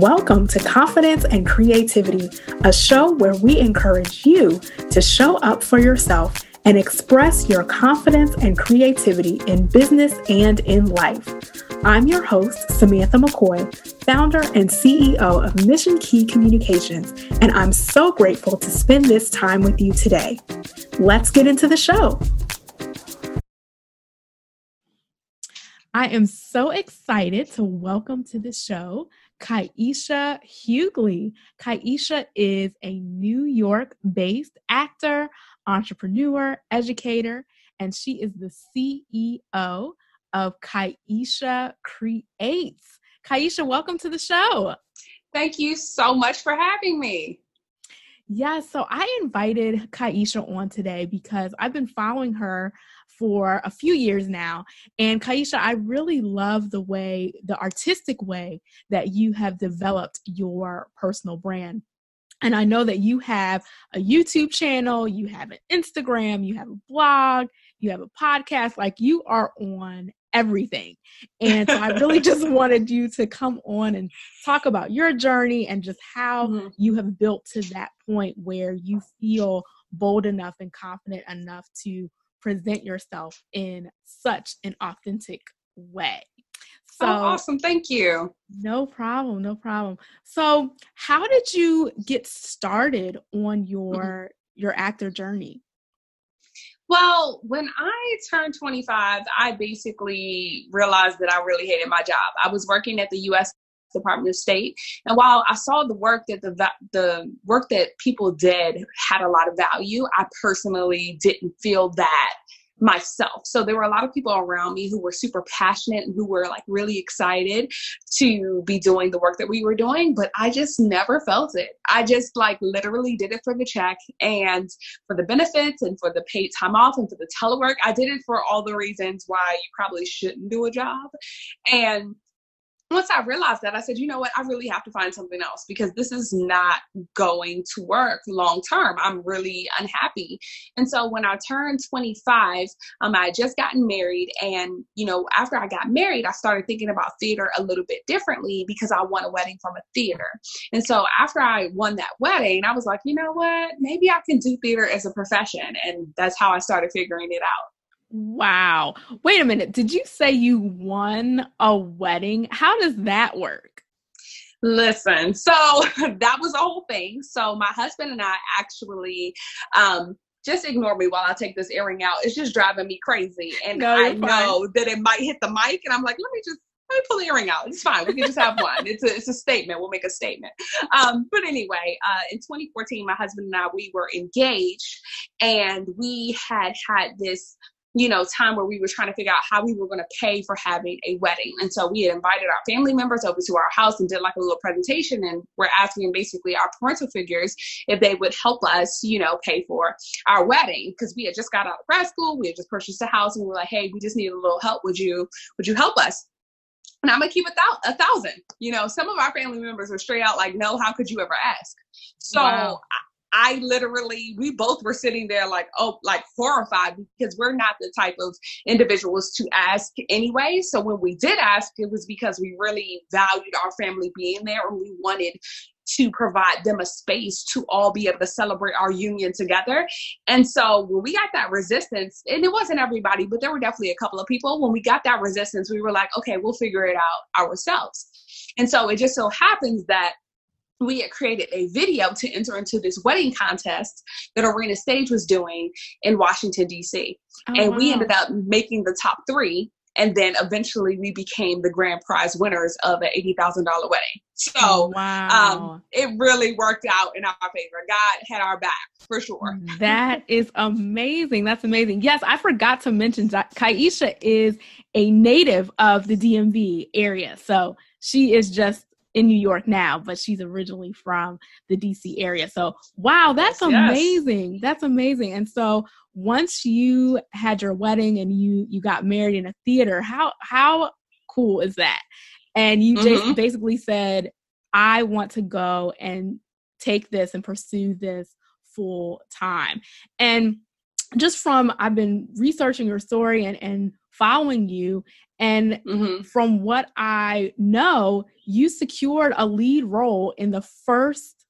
Welcome to Confidence and Creativity, a show where we encourage you to show up for yourself and express your confidence and creativity in business and in life. I'm your host, Samantha McCoy, founder and CEO of Mission Key Communications, and I'm so grateful to spend this time with you today. Let's get into the show. I am so excited to welcome to the show Kaisha Hughley. Kaisha is a New York based actor, entrepreneur, educator, and she is the CEO of Kaisha Creates. Kaisha, welcome to the show. Thank you so much for having me. Yeah, so I invited Kaisha on today because I've been following her for a few years now. And Kaisha, I really love the way, the artistic way that you have developed your personal brand. And I know that you have a YouTube channel, you have an Instagram, you have a blog, you have a podcast, like you are on everything. And so I really just wanted you to come on and talk about your journey and just how mm-hmm. you have built to that point where you feel bold enough and confident enough to present yourself in such an authentic way. So oh, awesome. Thank you. No problem. No problem. So, how did you get started on your mm-hmm. your actor journey? Well, when I turned 25, I basically realized that I really hated my job. I was working at the US Department of State. And while I saw the work that the the work that people did had a lot of value, I personally didn't feel that myself. So there were a lot of people around me who were super passionate and who were like really excited to be doing the work that we were doing, but I just never felt it. I just like literally did it for the check and for the benefits and for the paid time off and for the telework. I did it for all the reasons why you probably shouldn't do a job. And once I realized that, I said, you know what, I really have to find something else because this is not going to work long term. I'm really unhappy. And so when I turned 25, um, I had just gotten married. And, you know, after I got married, I started thinking about theater a little bit differently because I won a wedding from a theater. And so after I won that wedding, I was like, you know what, maybe I can do theater as a profession. And that's how I started figuring it out. Wow. Wait a minute. Did you say you won a wedding? How does that work? Listen, so that was the whole thing. So my husband and I actually um just ignore me while I take this earring out. It's just driving me crazy. And no, I fine. know that it might hit the mic and I'm like, let me just let me pull the earring out. It's fine. We can just have one. It's a, it's a statement. We'll make a statement. Um, but anyway, uh, in 2014, my husband and I, we were engaged and we had had this you know, time where we were trying to figure out how we were going to pay for having a wedding. And so we had invited our family members over to our house and did like a little presentation. And we're asking basically our parental figures if they would help us, you know, pay for our wedding because we had just got out of grad school. We had just purchased a house and we were like, hey, we just need a little help. Would you, would you help us? And I'm gonna keep it a thousand. You know, some of our family members were straight out like, no, how could you ever ask? So wow. I literally, we both were sitting there like, oh, like horrified because we're not the type of individuals to ask anyway. So when we did ask, it was because we really valued our family being there and we wanted to provide them a space to all be able to celebrate our union together. And so when we got that resistance, and it wasn't everybody, but there were definitely a couple of people, when we got that resistance, we were like, okay, we'll figure it out ourselves. And so it just so happens that we had created a video to enter into this wedding contest that Arena Stage was doing in Washington, D.C. Oh, and wow. we ended up making the top three. And then eventually we became the grand prize winners of an $80,000 wedding. So oh, wow. um, it really worked out in our favor. God had our back for sure. That is amazing. That's amazing. Yes, I forgot to mention that Kaisha is a native of the DMV area. So she is just in New York now, but she's originally from the DC area. So, wow, that's yes, amazing. Yes. That's amazing. And so, once you had your wedding and you you got married in a theater, how how cool is that? And you mm-hmm. just basically said, I want to go and take this and pursue this full time. And just from I've been researching your story and and following you. And mm-hmm. from what I know, you secured a lead role in the first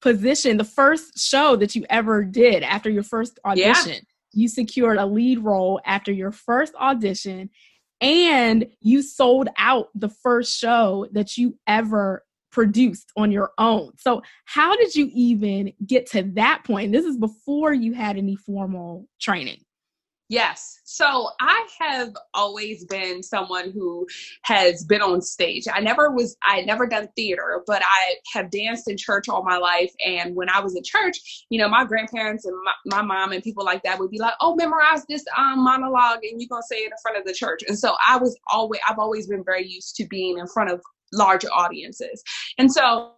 position, the first show that you ever did after your first audition. Yeah. You secured a lead role after your first audition and you sold out the first show that you ever produced on your own. So, how did you even get to that point? This is before you had any formal training. Yes. So I have always been someone who has been on stage. I never was, I never done theater, but I have danced in church all my life. And when I was in church, you know, my grandparents and my, my mom and people like that would be like, oh, memorize this um, monologue and you're going to say it in front of the church. And so I was always, I've always been very used to being in front of larger audiences. And so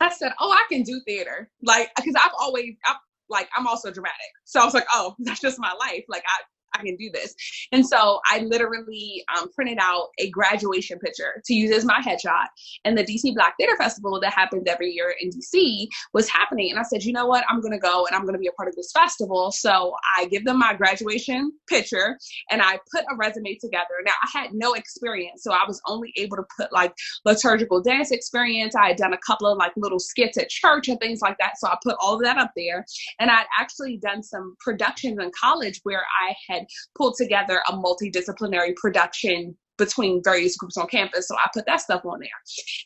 I said, "Oh, I can do theater." Like because I've always I've like I'm also dramatic. So I was like, oh, that's just my life. Like I I can do this. And so I literally um, printed out a graduation picture to use as my headshot. And the DC Black Theater Festival that happens every year in DC was happening. And I said, you know what? I'm going to go and I'm going to be a part of this festival. So I give them my graduation picture and I put a resume together. Now I had no experience. So I was only able to put like liturgical dance experience. I had done a couple of like little skits at church and things like that. So I put all of that up there. And I'd actually done some productions in college where I had pulled together a multidisciplinary production between various groups on campus. So I put that stuff on there.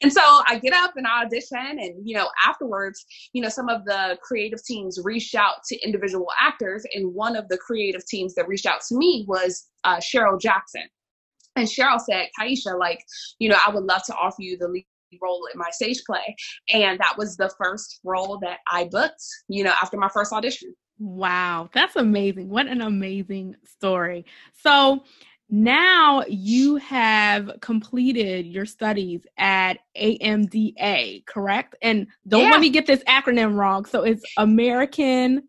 And so I get up and I audition and, you know, afterwards, you know, some of the creative teams reached out to individual actors. And one of the creative teams that reached out to me was uh, Cheryl Jackson. And Cheryl said, Kaisha, like, you know, I would love to offer you the lead role in my stage play. And that was the first role that I booked, you know, after my first audition. Wow, that's amazing. What an amazing story. So now you have completed your studies at AMDA, correct? And don't yeah. let me get this acronym wrong. So it's American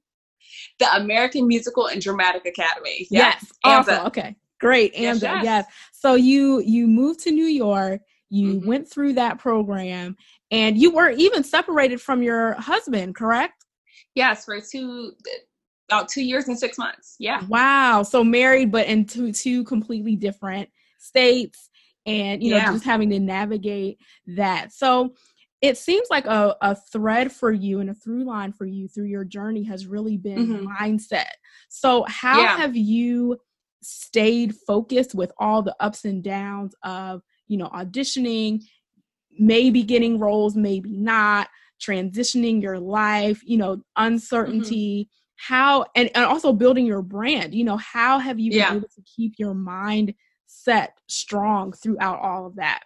the American Musical and Dramatic Academy. Yes. Awesome. Okay. Great. AMDA. Yes, yes. yes. So you you moved to New York, you mm-hmm. went through that program and you were even separated from your husband, correct? Yes, for two about two years and six months. Yeah. Wow. So married, but in two two completely different states, and you know, yeah. just having to navigate that. So it seems like a, a thread for you and a through line for you through your journey has really been mm-hmm. mindset. So how yeah. have you stayed focused with all the ups and downs of, you know, auditioning, maybe getting roles, maybe not, transitioning your life, you know, mm-hmm. uncertainty, mm-hmm. how and, and also building your brand, you know, how have you been yeah. able to keep your mind set strong throughout all of that?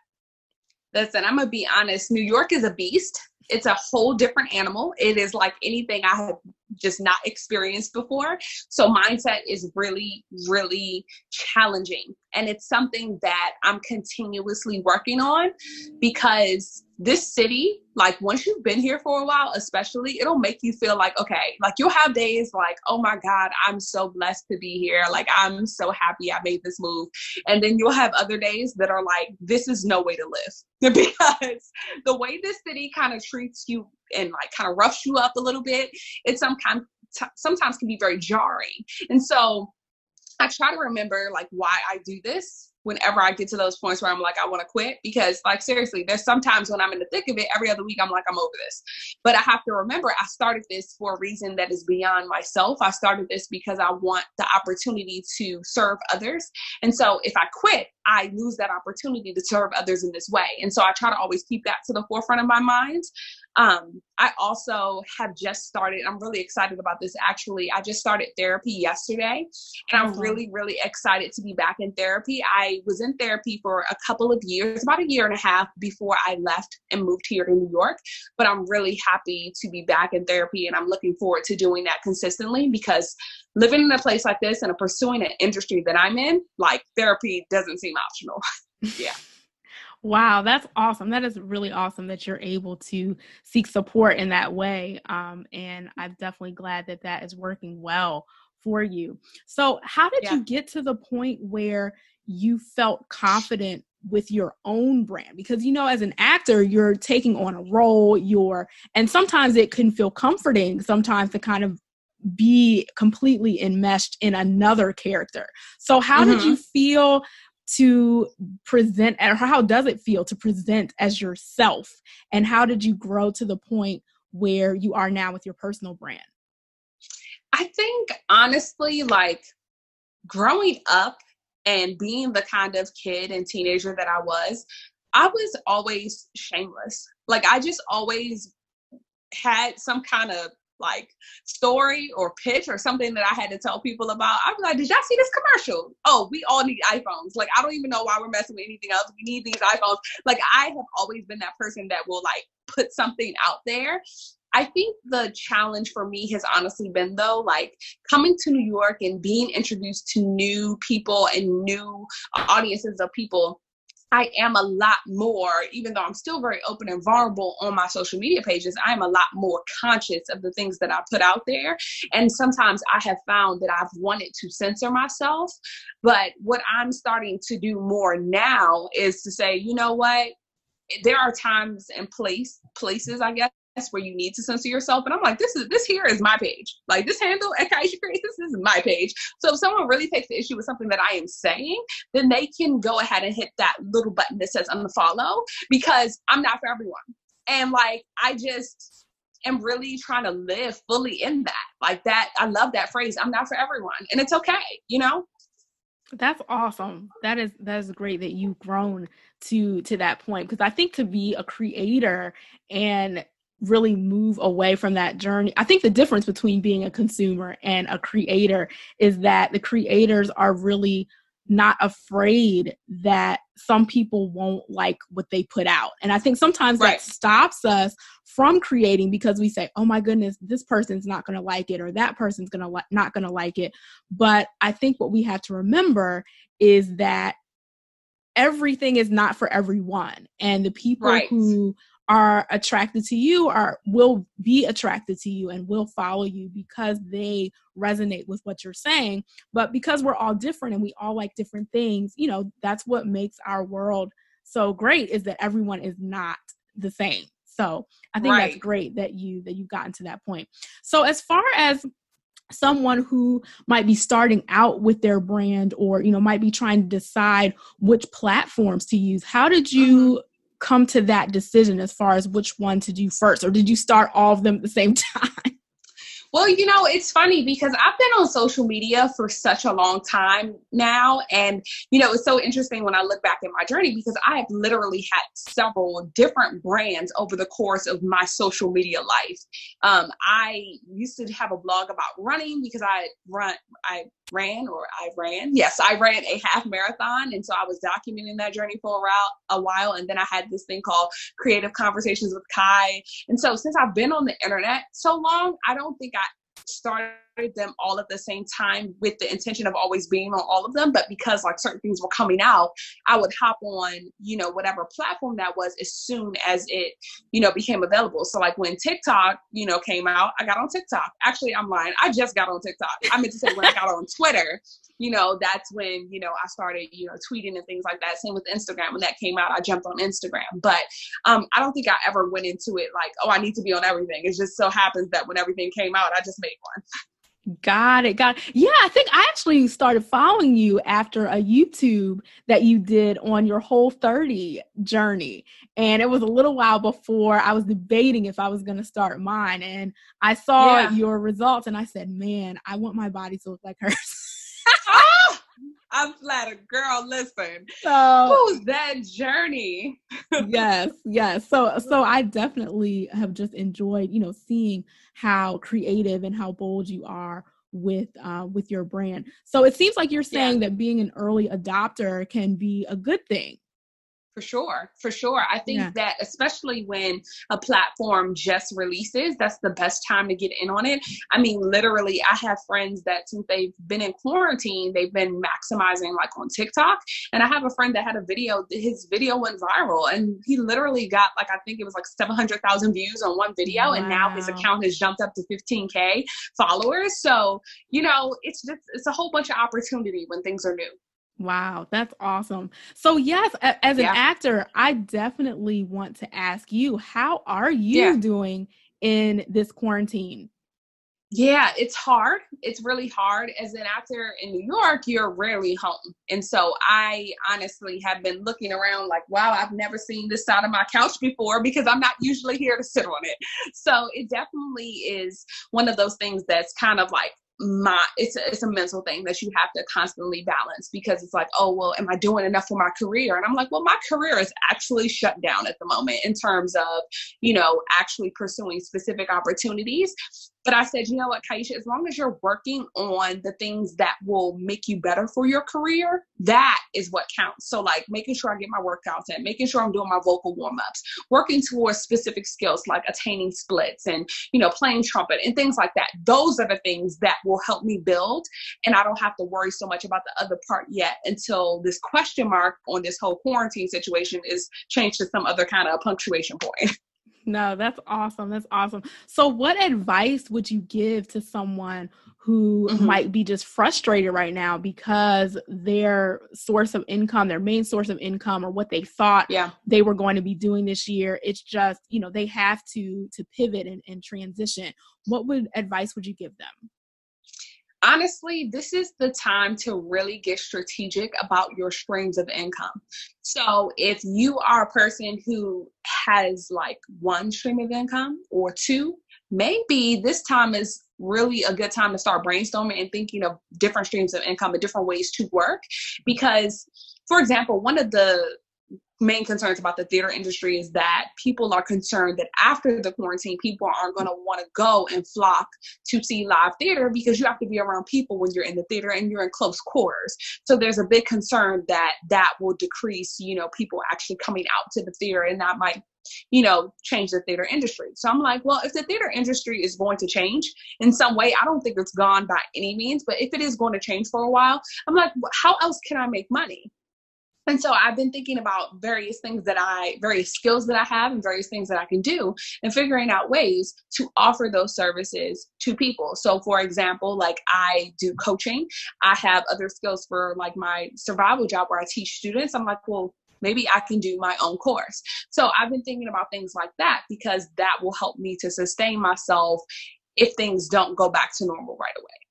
Listen, I'm gonna be honest, New York is a beast. It's a whole different animal. It is like anything I have just not experienced before. So mindset is really, really challenging. And it's something that I'm continuously working on because this city, like once you've been here for a while, especially, it'll make you feel like, okay, like you'll have days like, oh my God, I'm so blessed to be here. Like I'm so happy I made this move. And then you'll have other days that are like, this is no way to live because the way this city kind of treats you and like kind of roughs you up a little bit, it's some kind t- sometimes can be very jarring. And so I try to remember like why I do this whenever I get to those points where I'm like, I want to quit. Because, like, seriously, there's sometimes when I'm in the thick of it, every other week, I'm like, I'm over this. But I have to remember, I started this for a reason that is beyond myself. I started this because I want the opportunity to serve others. And so if I quit, I lose that opportunity to serve others in this way. And so I try to always keep that to the forefront of my mind. Um, I also have just started, I'm really excited about this actually. I just started therapy yesterday, and I'm really, really excited to be back in therapy. I was in therapy for a couple of years, about a year and a half before I left and moved here to New York. But I'm really happy to be back in therapy, and I'm looking forward to doing that consistently because living in a place like this and pursuing an industry that I'm in, like therapy doesn't seem optional. yeah. Wow, that's awesome. That is really awesome that you're able to seek support in that way. Um, and I'm definitely glad that that is working well for you. So, how did yeah. you get to the point where you felt confident with your own brand? Because, you know, as an actor, you're taking on a role, you're, and sometimes it can feel comforting sometimes to kind of be completely enmeshed in another character. So, how mm-hmm. did you feel to present, or how does it feel to present as yourself? And how did you grow to the point where you are now with your personal brand? I think honestly, like growing up and being the kind of kid and teenager that I was, I was always shameless. Like I just always had some kind of like story or pitch or something that I had to tell people about. I was like, did y'all see this commercial? Oh, we all need iPhones. Like, I don't even know why we're messing with anything else. We need these iPhones. Like, I have always been that person that will like put something out there. I think the challenge for me has honestly been though, like coming to New York and being introduced to new people and new audiences of people I am a lot more, even though I'm still very open and vulnerable on my social media pages, I'm a lot more conscious of the things that I put out there. And sometimes I have found that I've wanted to censor myself. But what I'm starting to do more now is to say, you know what? There are times and place places, I guess, where you need to censor yourself. And I'm like, this is this here is my page. Like this handle at Kaisha Creates, this is my page. So if someone really takes the issue with something that I am saying, then they can go ahead and hit that little button that says unfollow because I'm not for everyone. And like I just am really trying to live fully in that. Like that, I love that phrase. I'm not for everyone. And it's okay, you know? That's awesome. That is that is great that you've grown to to that point because I think to be a creator and really move away from that journey. I think the difference between being a consumer and a creator is that the creators are really not afraid that some people won't like what they put out. And I think sometimes right. that stops us from creating because we say, "Oh my goodness, this person's not going to like it or that person's going to li- not going to like it." But I think what we have to remember is that everything is not for everyone. And the people right. who are attracted to you are will be attracted to you and will follow you because they resonate with what you're saying. But because we're all different and we all like different things you know that's what makes our world so great is that everyone is not the same. So i think right. that's great that you that you've gotten to that point. So as far as someone who might be starting out with their brand or you know might be trying to decide which platforms to use how did you mm-hmm come to that decision as far as which one to do first, or did you start all of them at the same time? Well, you know, it's funny because I've been on social media for such a long time now. And, you know, it's so interesting when I look back at my journey because I have literally had several different brands over the course of my social media life. Um, I used to have a blog about running because I run, I ran or I ran. Yes, I ran a half marathon. And so I was documenting that journey for a while, a while. And then I had this thing called Creative Conversations with Kai. And so since I've been on the internet so long, I don't think I started them all at the same time with the intention of always being on all of them but because like certain things were coming out i would hop on you know whatever platform that was as soon as it you know became available so like when tiktok you know came out i got on tiktok actually i'm lying i just got on tiktok i meant to say when i got on twitter you know, that's when, you know, I started, you know, tweeting and things like that. Same with Instagram. When that came out, I jumped on Instagram. But um, I don't think I ever went into it like, oh, I need to be on everything. It just so happens that when everything came out, I just made one. Got it. Got it. Yeah, I think I actually started following you after a YouTube that you did on your whole 30 journey. And it was a little while before I was debating if I was going to start mine. And I saw yeah. your results and I said, man, I want my body to look like hers. I'm flattered, girl. Listen, so who's that journey? yes, yes. So, so I definitely have just enjoyed, you know, seeing how creative and how bold you are with uh, with your brand. So it seems like you're saying yeah. that being an early adopter can be a good thing for sure for sure. I think yeah. that especially when a platform just releases that's the best time to get in on it. I mean literally i have friends that since they've been in quarantine they've been maximizing like on tiktok. And i have a friend that had a video his video went viral and he literally got like i think it was like 700000 views on one video wow. and now his account has jumped up to 15k followers. So you know it's just it's a whole bunch of opportunity when things are new Wow, that's awesome. So, yes, as an yeah. actor, I definitely want to ask you, how are you yeah. doing in this quarantine? Yeah, it's hard. It's really hard. As an actor in New York, you're rarely home. And so I honestly have been looking around like, wow, I've never seen this side of my couch before because I'm not usually here to sit on it. So it definitely is one of those things that's kind of like, my it's a, it's a mental thing that you have to constantly balance because it's like oh well am i doing enough for my career? And i'm like well my career is actually shut down at the moment in terms of you know actually pursuing specific opportunities but I said, you know what, Kaisha, as long as you're working on the things that will make you better for your career, that is what counts. So, like making sure I get my workouts in, making sure I'm doing my vocal warm ups, working towards specific skills like attaining splits and, you know, playing trumpet and things like that. Those are the things that will help me build. And I don't have to worry so much about the other part yet until this question mark on this whole quarantine situation is changed to some other kind of punctuation point. No, that's awesome. That's awesome. So, what advice would you give to someone who mm-hmm. might be just frustrated right now because their source of income, their main source of income, or what they thought yeah. they were going to be doing this year, it's just you know they have to to pivot and, and transition. What would advice would you give them? Honestly, this is the time to really get strategic about your streams of income. So, if you are a person who has like one stream of income or two, maybe this time is really a good time to start brainstorming and thinking of different streams of income and different ways to work. Because, for example, one of the main concerns about the theater industry is that people are concerned that after the quarantine, people aren't going to want to go and flock to see live theater because you have to be around people when you're in the theater and you're in close quarters. So there's a big concern that that will decrease, you know, people actually coming out to the theater and that might you know, change the theater industry. So I'm like, well, if the theater industry is going to change in some way, I don't think it's gone by any means, but if it is going to change for a while, I'm like, how else can I make money? And so I've been thinking about various things that I, various skills that I have and various things that I can do and figuring out ways to offer those services to people. So for example, like I do coaching. I have other skills for like my survival job where I teach students. I'm like, well, maybe I can do my own course. So I've been thinking about things like that because that will help me to sustain myself if things don't go back to normal right away.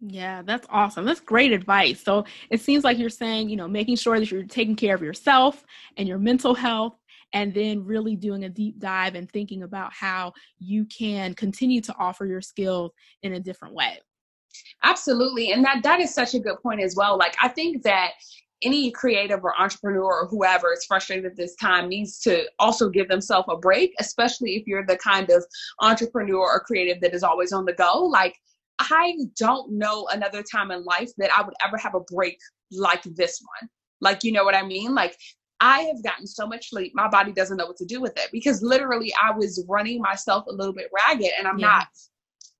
Yeah, that's awesome. That's great advice. So it seems like you're saying, you know, making sure that you're taking care of yourself and your mental health, and then really doing a deep dive and thinking about how you can continue to offer your skills in a different way. Absolutely. And that that is such a good point as well. Like I think that any creative or entrepreneur or whoever is frustrated at this time needs to also give themselves a break, especially if you're the kind of entrepreneur or creative that is always on the go. Like I don't know another time in life that I would ever have a break like this one. Like, you know what I mean? Like, I have gotten so much sleep, my body doesn't know what to do with it because literally I was running myself a little bit ragged and I'm yeah. not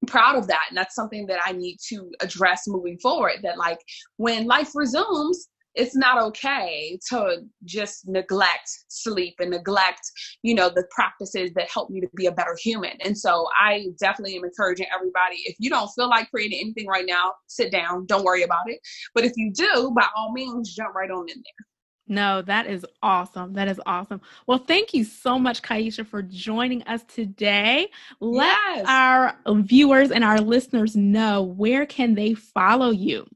proud of that. And that's something that I need to address moving forward. That, like, when life resumes, it's not okay to just neglect sleep and neglect you know the practices that help me to be a better human and so i definitely am encouraging everybody if you don't feel like creating anything right now sit down don't worry about it but if you do by all means jump right on in there no, that is awesome. That is awesome. Well, thank you so much, Kaisha, for joining us today. Let yes. our viewers and our listeners know where can they follow you.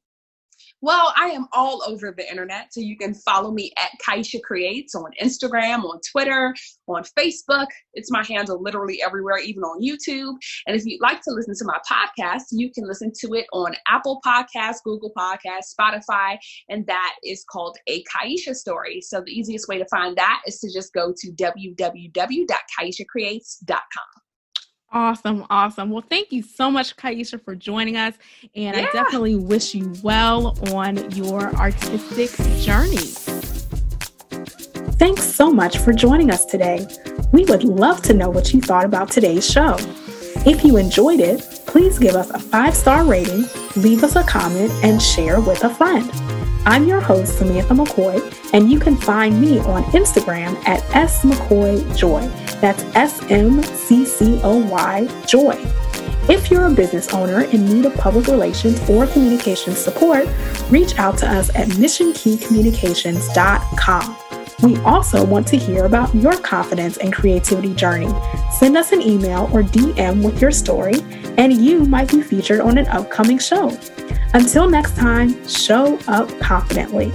Well, I am all over the internet. So you can follow me at Kaisha Creates on Instagram, on Twitter, on Facebook. It's my handle literally everywhere, even on YouTube. And if you'd like to listen to my podcast, you can listen to it on Apple Podcasts, Google Podcasts, Spotify, and that is called A Kaisha Story. So the easiest way to find that is to just go to www.kaishacreates.com. Awesome, awesome. Well, thank you so much, Kaisha, for joining us. And yeah. I definitely wish you well on your artistic journey. Thanks so much for joining us today. We would love to know what you thought about today's show. If you enjoyed it, please give us a five star rating, leave us a comment, and share with a friend. I'm your host, Samantha McCoy, and you can find me on Instagram at smccoyjoy. That's S M C C O Y Joy. If you're a business owner in need of public relations or communications support, reach out to us at missionkeycommunications.com. We also want to hear about your confidence and creativity journey. Send us an email or DM with your story, and you might be featured on an upcoming show. Until next time, show up confidently.